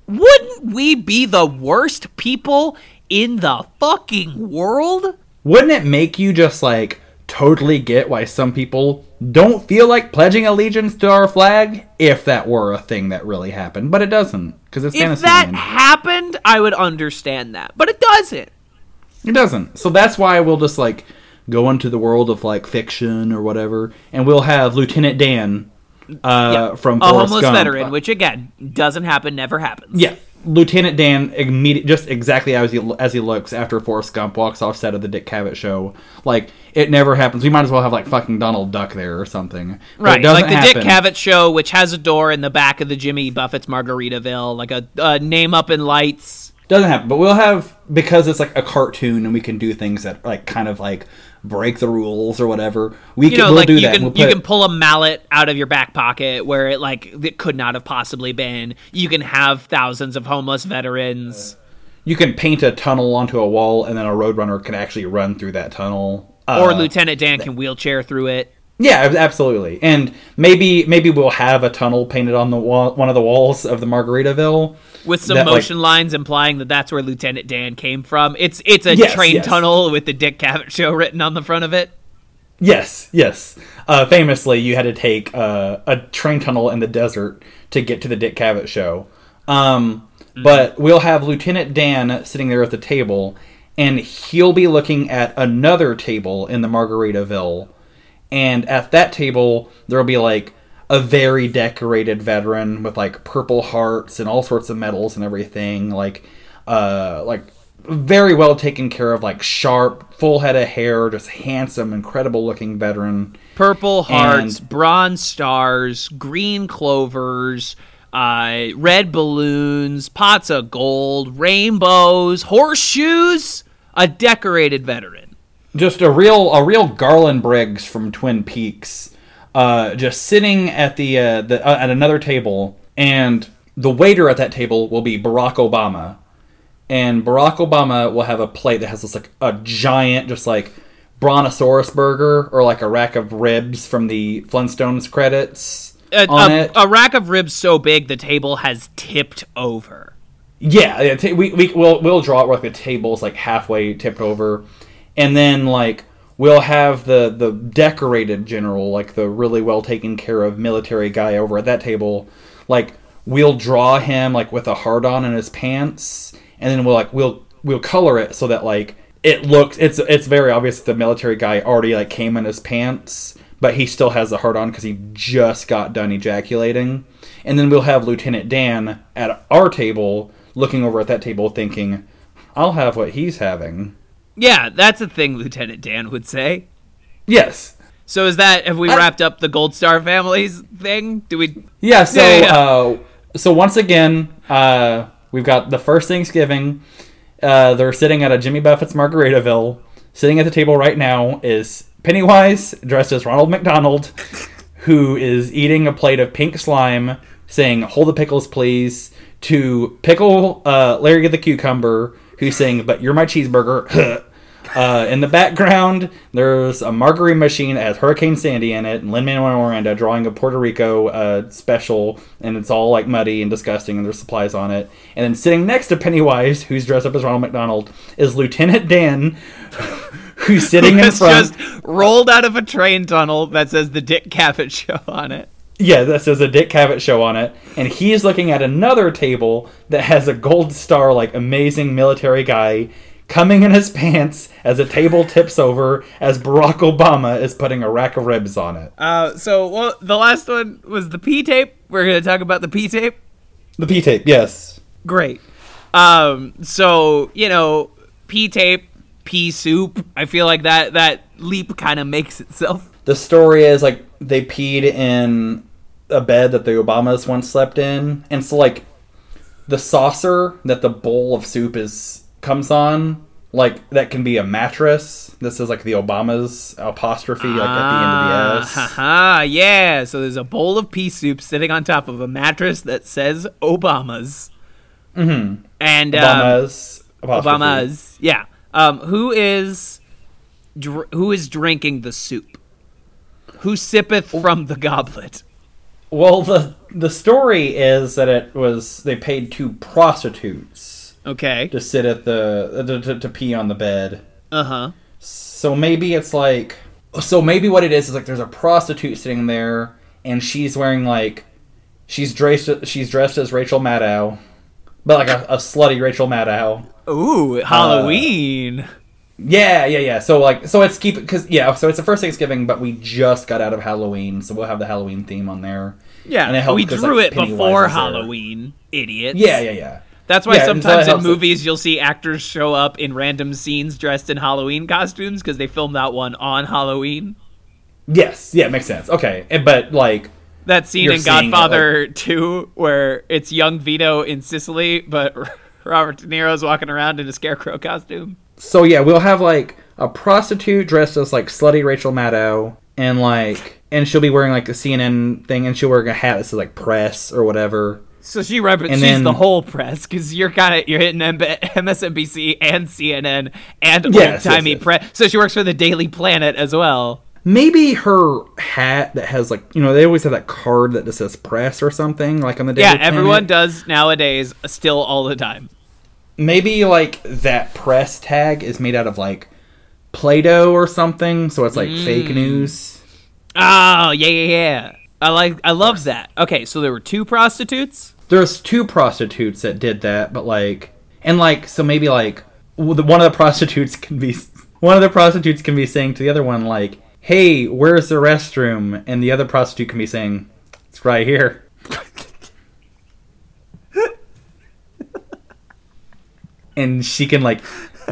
wouldn't we be the worst people in the fucking world? Wouldn't it make you just like totally get why some people don't feel like pledging allegiance to our flag if that were a thing that really happened? But it doesn't because it's If fantasy If that land. happened, I would understand that. But it doesn't. It doesn't. So that's why we'll just like go into the world of like fiction or whatever, and we'll have Lieutenant Dan uh, from A homeless Gump. veteran, which again doesn't happen, never happens. Yeah, Lieutenant Dan, immediate, just exactly as he as he looks after Forrest Gump walks off set of the Dick Cavett show. Like it never happens. We might as well have like fucking Donald Duck there or something. Right, like the happen. Dick Cavett show, which has a door in the back of the Jimmy Buffett's Margaritaville, like a, a name up in lights. doesn't happen. But we'll have because it's like a cartoon and we can do things that like kind of like break the rules or whatever. We You can know, we'll like do you that. can We'll you can pull a mallet out of your back pocket where it like it could not have possibly been. You can have thousands of homeless veterans. you can paint a tunnel onto a wall and then a roadrunner can actually run through that tunnel. or Uh, Lieutenant Dan can wheelchair through it. Yeah, absolutely. And maybe maybe we'll have a tunnel painted on the wall, one of the walls of the Margaritaville with some that, like- motion lines implying that that's where Lieutenant Dan came from. It's it's a Yes, train yes. tunnel with the Dick Cavett show written on the front of it. Yes, yes. Uh, famously, you had to take uh, a train tunnel in the desert to get to the Dick Cavett show. Um, But we'll have Lieutenant Dan sitting there at the table, and he'll be looking at another table in the Margaritaville. And at that table, there'll be like a very decorated veteran with like purple hearts and all sorts of medals and everything. Like, uh, like very well taken care of, like sharp, full head of hair, just handsome, incredible looking veteran. Purple hearts, And- bronze stars, green clovers, uh, red balloons, pots of gold, rainbows, horseshoes. A decorated veteran. Just a real a real Garland Briggs from Twin Peaks, uh, just sitting at the, uh, the uh, at another table, and the waiter at that table will be Barack Obama, and Barack Obama will have a plate that has this like a giant, just like brontosaurus burger or like a rack of ribs from the Flintstones credits A, on a- it. a rack of ribs so big the table has tipped over. Yeah, we we we'll we'll draw it where like the table's like halfway tipped over, and then like we'll have the the decorated general, like the really well taken care of military guy over at that table, like we'll draw him like with a hard on in his pants, and then we'll like we'll we'll color it so that like it looks it's it's very obvious that the military guy already like came in his pants. But he still has the hard on because he just got done ejaculating. And then we'll have Lieutenant Dan at our table looking over at that table thinking, I'll have what he's having. Yeah, that's a thing Lieutenant Dan would say. Yes. So is that have we wrapped up the Gold Star families thing? Do we Yeah, so Yeah, yeah. Uh, so once again, uh, we've got the first Thanksgiving. Uh, they're sitting at a Jimmy Buffett's Margaritaville. Sitting at the table right now is Pennywise, dressed as Ronald McDonald, who is eating a plate of pink slime, saying, Hold the pickles, please, to Pickle uh, Larry the Cucumber, who's saying, But you're my cheeseburger. Uh, in the background, there's a margarine machine that has Hurricane Sandy in it, and Lin Manuel Miranda drawing a Puerto Rico uh, special, and it's all like muddy and disgusting, and there's supplies on it. And then sitting next to Pennywise, who's dressed up as Ronald McDonald, is Lieutenant Dan, who's sitting in It's front. just rolled out of a train tunnel that says the Dick Cavett show on it. Yeah, that says a Dick Cavett show on it, and he's looking at another table that has a gold star, like amazing military guy, coming in his pants as a table tips over as Barack Obama is putting a rack of ribs on it. Uh, so well, the last one was the P tape. We're gonna talk about the P tape. The P tape, yes. Great. Um, so you know, P tape, pea soup. I feel like that that leap kind of makes itself. The story is like they peed in a bed that the Obamas once slept in, and so like the saucer that the bowl of soup is comes on, like that can be a mattress. This is like the Obamas apostrophe, like at the end of the S. Haha, yeah. So there's a bowl of pea soup sitting on top of a mattress that says Obama's. Mm-hmm. And um, Obamas. apostrophe. Obama's. Yeah. Um, who is dr- who is drinking the soup? Who sippeth from the goblet? Well, the the story is that it was they paid two prostitutes Okay. to sit at the to, to, to pee on the bed. Uh huh. So maybe it's like so maybe what it is is like there's a prostitute sitting there and she's wearing like she's dressed she's dressed as Rachel Maddow, but like a, a slutty Rachel Maddow. Ooh, Halloween. Yeah, yeah, yeah. So like so it's keep because yeah. So it's the first Thanksgiving, but we just got out of Halloween, so we'll have the Halloween theme on there. yeah, and it helped we drew like, it Pennywise before. Halloween, idiots. Yeah, yeah, yeah. That's why Yeah, and so sometimes in helps it. movies you'll see actors show up in random scenes dressed in Halloween costumes because they filmed that one on Halloween. Yes, yeah, makes sense. Okay, eh, but like That scene in seeing it, Godfather 2 where it's young Vito in Sicily, but Robert De Niro's walking around in a scarecrow costume. So yeah, we'll have like a prostitute dressed as like slutty Rachel Maddow, and like, and she'll be wearing like a CNN thing, and she'll wear a hat that says like press or whatever. So she rep- she's then- the whole press because you're kind of you're hitting M- MSNBC and CNN and Yes, timey yes, yes. press. So she works for the Daily Planet as well. Maybe her hat that has like you know they always have that card that just says press or something like on the Yeah, Daily everyone does nowadays, still all the time. Maybe like that press tag is made out of like Play-Doh or something, so it's like fake Mm. news. Oh yeah, yeah, yeah. I like, I love that. Okay, so there were two prostitutes. there's two prostitutes that did that, but like, and like, so maybe like, one of the prostitutes can be, one of the prostitutes can be saying to the other one like, "Hey, where's the restroom?" And the other prostitute can be saying, "It's right here." And she can like,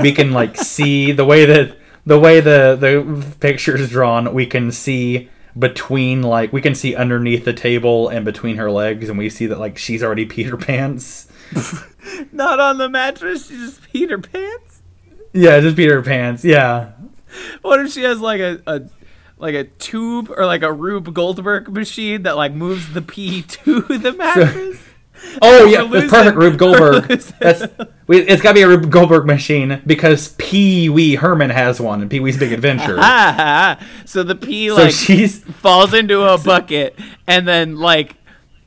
we can like see the way that the way the the picture is drawn. We can see between like we can see underneath the table and between her legs and we see that like she's already Peter Pants. Not on the mattress. she's just peed her pants. Yeah, just Peter Pants. Yeah. What if she has like a, a like a tube or like a Rube Goldberg machine that like moves the pee to the mattress? Oh yeah, perfect. Rube Goldberg. That's we, it's got to be a Rube Goldberg machine because Pee Wee Herman has one in Pee Wee's Big Adventure. So the pee so like she's falls into a bucket and then like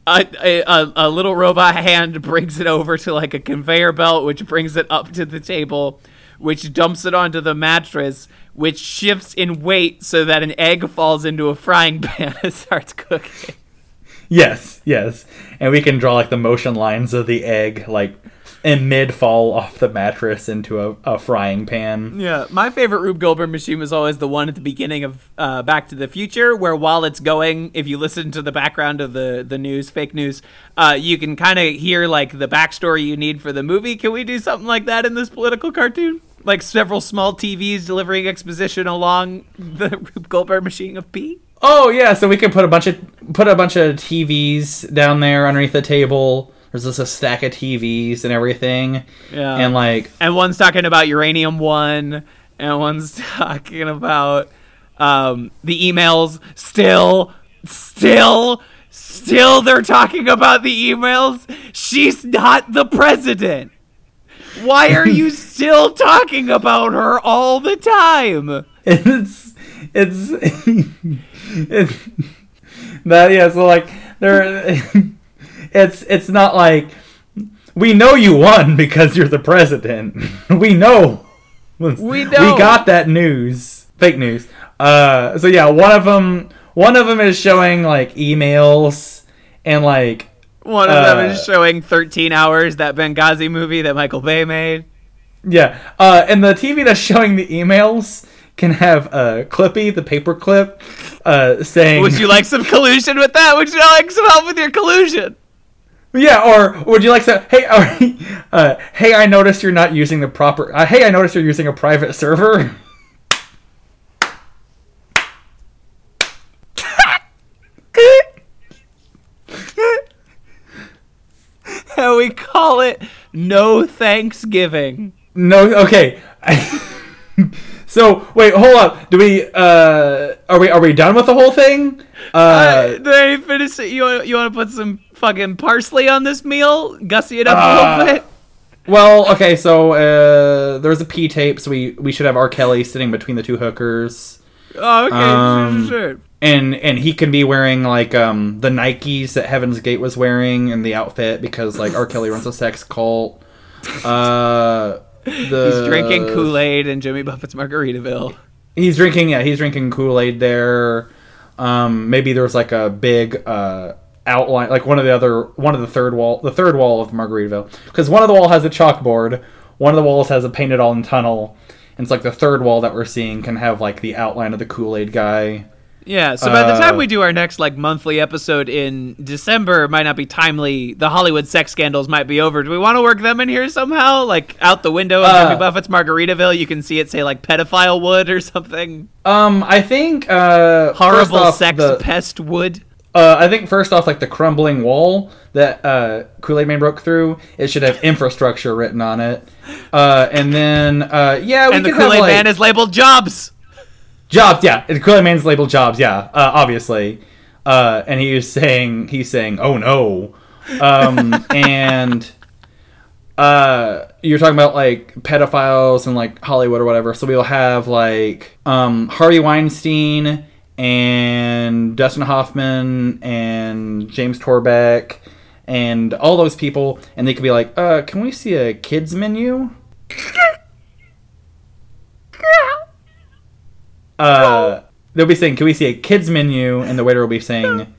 a, a, a little robot hand brings it over to like a conveyor belt which brings it up to the table which dumps it onto the mattress which shifts in weight so that an egg falls into a frying pan and starts cooking yes, yes, and we can draw like the motion lines of the egg like in mid fall off the mattress into a, a frying pan. Yeah, my favorite Rube Goldberg machine was always the one at the beginning of uh, Back to the Future, where while it's going, if you listen to the background of the the news, fake news, uh, you can kind of hear like the backstory you need for the movie. Can we do something like that in this political cartoon? Like several small TVs delivering exposition along the Rube Goldberg machine of pee. Oh yeah, so we can put a bunch of put a bunch of TVs down there underneath the table. There's just a stack of TVs and everything. Yeah. And like and one's talking about uranium one, and one's talking about um, the emails. Still, still, still, they're talking about the emails. She's not the president. Why are you still talking about her all the time? it's it's that yeah so like there it's it's not like we know you won because you're the president. We know. We we got that news. Fake news. Uh so yeah one of them one of them is showing like emails and like One of them Uh, is showing 13 hours, that Benghazi movie that Michael Bay made. Yeah, uh, and the TV that's showing the emails can have uh, Clippy, the paperclip, uh, saying, Would you like some collusion with that? Would you like some help with your collusion? "Yeah," or would you like to? Hey, or, uh, hey, I noticed you're not using the proper. Uh, hey, I noticed you're using a private server. And we call it No Thanksgiving. No, okay. So wait, hold up. Do we? uh Are we? Are we done with the whole thing? Uh, Uh, they finish it. You want, you want to put some fucking parsley on this meal? Gussy it up a Uh, little bit? well, okay. So uh there's a P tape, so we we should have R. Kelly sitting between the two hookers. Oh, okay. um, sure, sure. and and he can be wearing like um the Nikes that Heaven's Gate was wearing in the outfit because like R. Kelly runs a sex cult. Uh, the He's drinking Kool Aid in Jimmy Buffett's Margaritaville. He's drinking. Yeah, he's drinking Kool Aid there. Um, maybe there's like a big uh outline, like one of the other one of the third wall, the third wall of Margaritaville, because one of the wall has a chalkboard, one of the walls has a painted on tunnel. And it's like the third wall that we're seeing can have like the outline of the Kool Aid guy. Yeah, so by the time Uh, we do our next like monthly episode in December, it might not be timely. The Hollywood sex scandals might be over. Do we want to work them in here somehow? Like out the window of Uh, Jimmy Buffett's Margaritaville, you can see it say like pedophile wood or something. Um, I think uh, Horrible off, sex the- pest wood. Uh, I think first off, like the crumbling wall that uh, Kool Aid Man broke through, it should have infrastructure written on it. Uh, and then, uh, yeah, we And the have Kool Aid like Man is labeled Jobs. Jobs. Yeah, the Kool Aid Man's labeled jobs. Yeah, uh, obviously. Uh, and he was saying, he's saying, "Oh no," um, and uh, you're talking about like pedophiles and like Hollywood or whatever. So we'll have like um, Harvey Weinstein and Dustin Hoffman and James Torbeck and all those people, and they could be like, "Uh, can we see a kids menu?" Uh, they'll be saying, "Can we see a kids menu?" And the waiter will be saying,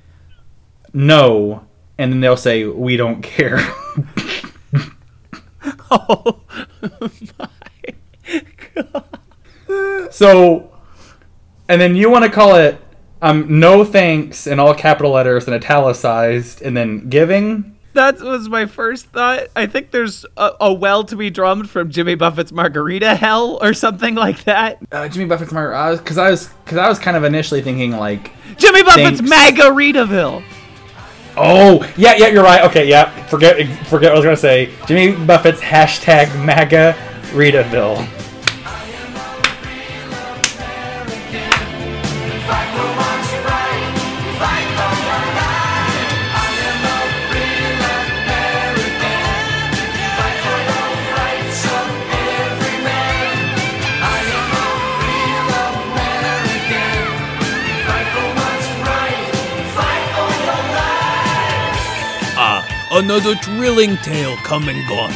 "No," and then they'll say, "We don't care." Oh my god! So, and then you want to call it um, no thanks in all capital letters and italicized, and then giving. That was my first thought. I think there's a, a well to be drummed from Jimmy Buffett's Margarita Hell or something like that. Uh, Jimmy Buffett's my because I was because I was kind of initially thinking like, Jimmy Buffett's. Margaritaville. oh yeah yeah you're right okay yeah forget forget what I was gonna say Jimmy Buffett's hashtag MAGA Ritaville. Another thrilling tale come and gone.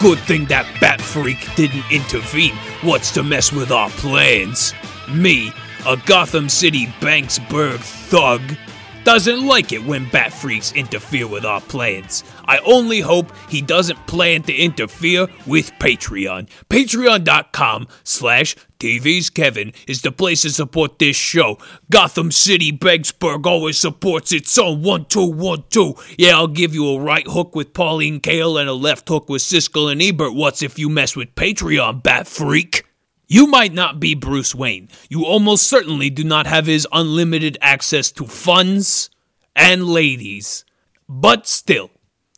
Good thing that bat freak didn't intervene. What's to mess with our plans? Me, a Gotham City Banksburg thug, doesn't like it when bat freaks interfere with our plans. I only hope he doesn't plan to interfere with Patreon. Patreon.com slash TV's Kevin is the place to support this show. Gotham City Banksburg always supports its own 1212. Yeah, I'll give you a right hook with Pauline Kael and a left hook with Siskel and Ebert. What's if you mess with Patreon, bat freak? You might not be Bruce Wayne. You almost certainly do not have his unlimited access to funds and ladies. But still.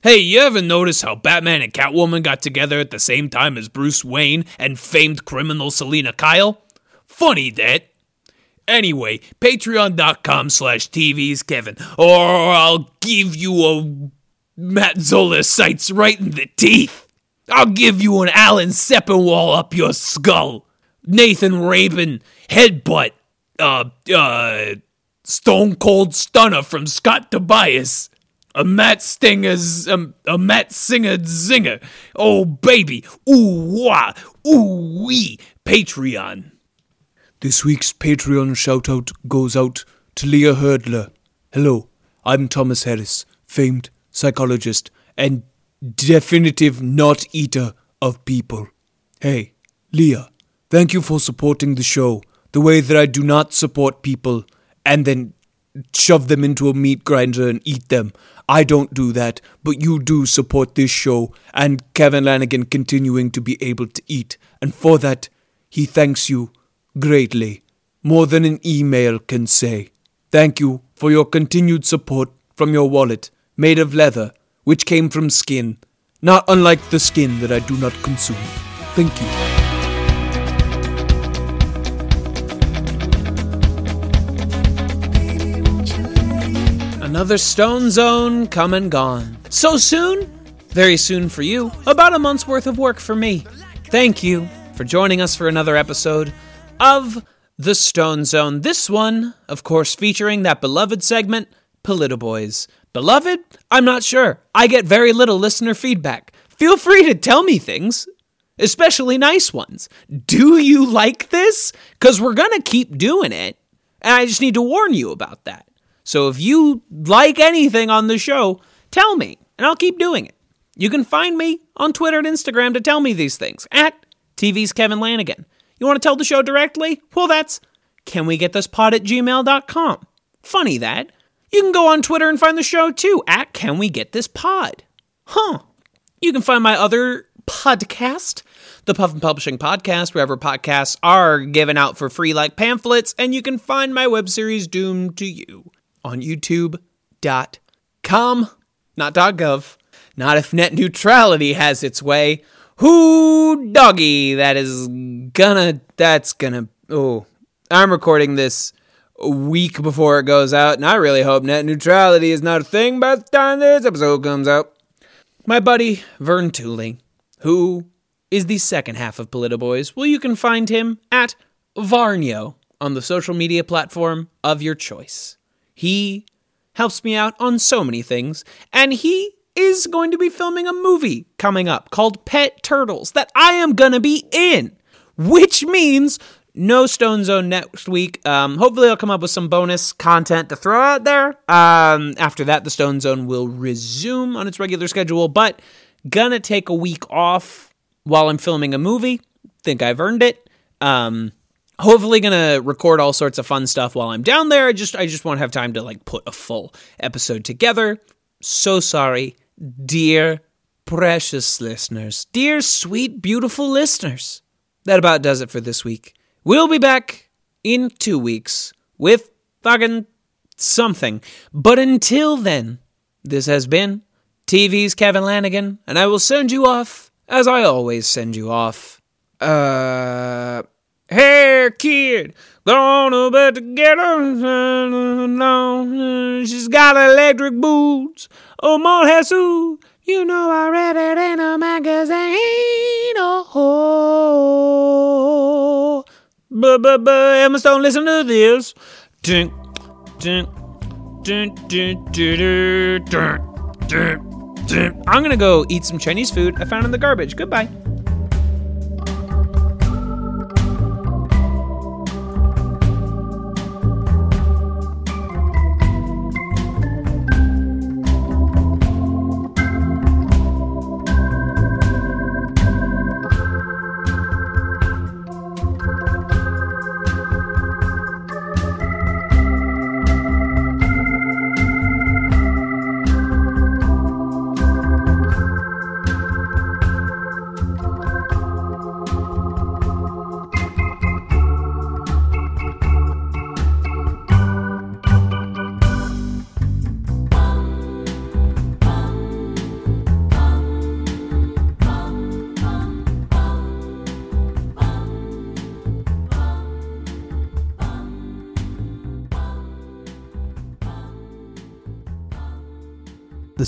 Hey, you ever notice how Batman and Catwoman got together at the same time as Bruce Wayne and famed criminal Selena Kyle? Funny that. Anyway, patreon.com slash TV's Kevin, or I'll give you a Matt Zola sights right in the teeth. I'll give you an Alan Sepinwall up your skull. Nathan Rabin headbutt. Uh, uh, Stone Cold Stunner from Scott Tobias. A Matt Stinger's, um, a Matt Singer zinger. Oh, baby. Ooh, wah. Ooh, wee. Patreon. This week's Patreon shoutout goes out to Leah Hurdler. Hello, I'm Thomas Harris, famed psychologist and definitive not eater of people. Hey, Leah, thank you for supporting the show the way that I do not support people and then shove them into a meat grinder and eat them. I don't do that, but you do support this show and Kevin Lanigan continuing to be able to eat. And for that, he thanks you greatly, more than an email can say. Thank you for your continued support from your wallet, made of leather, which came from skin, not unlike the skin that I do not consume. Thank you. Another Stone Zone come and gone. So soon? Very soon for you. About a month's worth of work for me. Thank you for joining us for another episode of The Stone Zone. This one, of course, featuring that beloved segment, Politoboys. Beloved? I'm not sure. I get very little listener feedback. Feel free to tell me things, especially nice ones. Do you like this? Because we're going to keep doing it. And I just need to warn you about that. So if you like anything on the show, tell me, and I'll keep doing it. You can find me on Twitter and Instagram to tell me these things at TV's Kevin Lanigan. You want to tell the show directly? Well, that's can we get this pod at gmail.com. Funny that. You can go on Twitter and find the show too at Can We Get This Pod. Huh. You can find my other podcast, the Puffin Publishing Podcast, wherever podcasts are given out for free like pamphlets, and you can find my web series Doomed to You on youtube.com, not .gov, not if net neutrality has its way. Who doggy, that is gonna, that's gonna, oh, I'm recording this a week before it goes out, and I really hope net neutrality is not a thing by the time this episode comes out. My buddy Vern Tooley, who is the second half of Polito Boys, well, you can find him at Varnio on the social media platform of your choice. He helps me out on so many things, and he is going to be filming a movie coming up called Pet Turtles that I am going to be in, which means no Stone Zone next week. Um, hopefully, I'll come up with some bonus content to throw out there. Um, after that, the Stone Zone will resume on its regular schedule, but gonna take a week off while I'm filming a movie. Think I've earned it. Um, hopefully gonna record all sorts of fun stuff while I'm down there. I just I just won't have time to like put a full episode together. So sorry, dear precious listeners, dear sweet beautiful listeners. That about does it for this week. We'll be back in two weeks with fucking something. But until then, this has been TV's Kevin Lanigan, and I will send you off as I always send you off. Uh. Hey kid, gonna bet together. She's got electric boots. Oh, more Jesus, you know I read it in a magazine. Oh, but but but Emma Stone, listen to this. I'm gonna go eat some Chinese food I found in the garbage. Goodbye.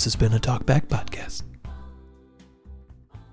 Has been a Talkback Podcast.